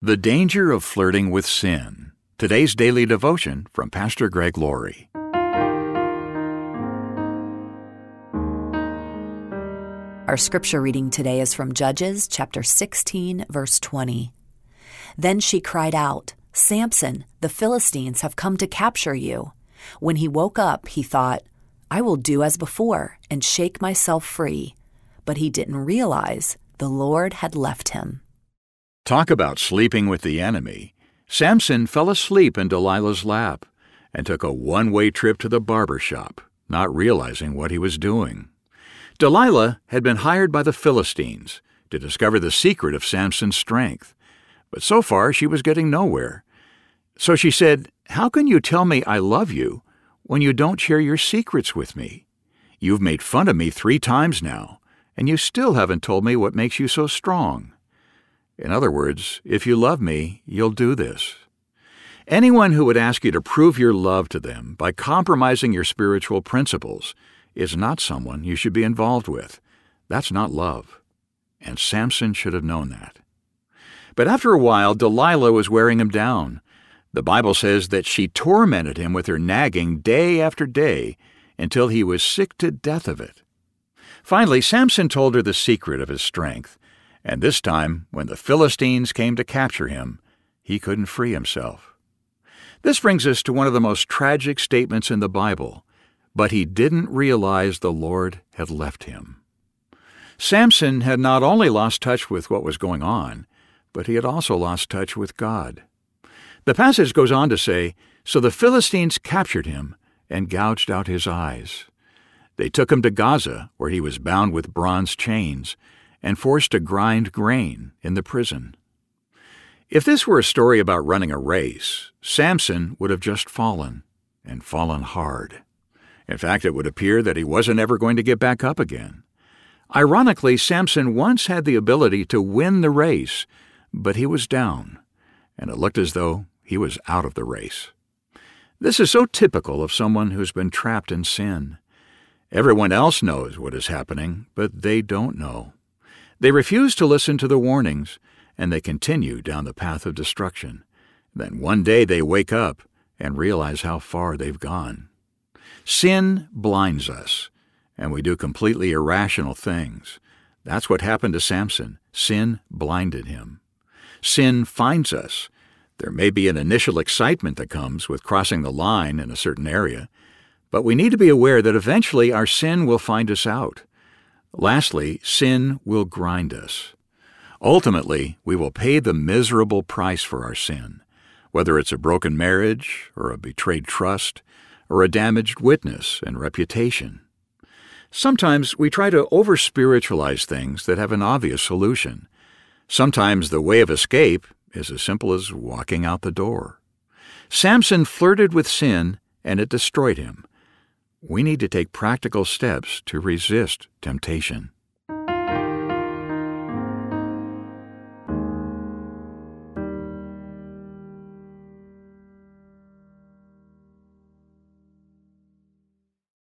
The Danger of Flirting with Sin. Today's daily devotion from Pastor Greg Laurie. Our scripture reading today is from Judges chapter 16, verse 20. Then she cried out, Samson, the Philistines have come to capture you. When he woke up, he thought, I will do as before and shake myself free. But he didn't realize the Lord had left him. Talk about sleeping with the enemy. Samson fell asleep in Delilah's lap and took a one way trip to the barber shop, not realizing what he was doing. Delilah had been hired by the Philistines to discover the secret of Samson's strength, but so far she was getting nowhere. So she said, How can you tell me I love you when you don't share your secrets with me? You've made fun of me three times now, and you still haven't told me what makes you so strong. In other words, if you love me, you'll do this. Anyone who would ask you to prove your love to them by compromising your spiritual principles is not someone you should be involved with. That's not love. And Samson should have known that. But after a while, Delilah was wearing him down. The Bible says that she tormented him with her nagging day after day until he was sick to death of it. Finally, Samson told her the secret of his strength and this time, when the Philistines came to capture him, he couldn't free himself. This brings us to one of the most tragic statements in the Bible. But he didn't realize the Lord had left him. Samson had not only lost touch with what was going on, but he had also lost touch with God. The passage goes on to say, So the Philistines captured him and gouged out his eyes. They took him to Gaza, where he was bound with bronze chains and forced to grind grain in the prison. If this were a story about running a race, Samson would have just fallen, and fallen hard. In fact, it would appear that he wasn't ever going to get back up again. Ironically, Samson once had the ability to win the race, but he was down, and it looked as though he was out of the race. This is so typical of someone who's been trapped in sin. Everyone else knows what is happening, but they don't know. They refuse to listen to the warnings, and they continue down the path of destruction. Then one day they wake up and realize how far they've gone. Sin blinds us, and we do completely irrational things. That's what happened to Samson. Sin blinded him. Sin finds us. There may be an initial excitement that comes with crossing the line in a certain area, but we need to be aware that eventually our sin will find us out. Lastly, sin will grind us. Ultimately, we will pay the miserable price for our sin, whether it's a broken marriage, or a betrayed trust, or a damaged witness and reputation. Sometimes we try to over spiritualize things that have an obvious solution. Sometimes the way of escape is as simple as walking out the door. Samson flirted with sin, and it destroyed him we need to take practical steps to resist temptation.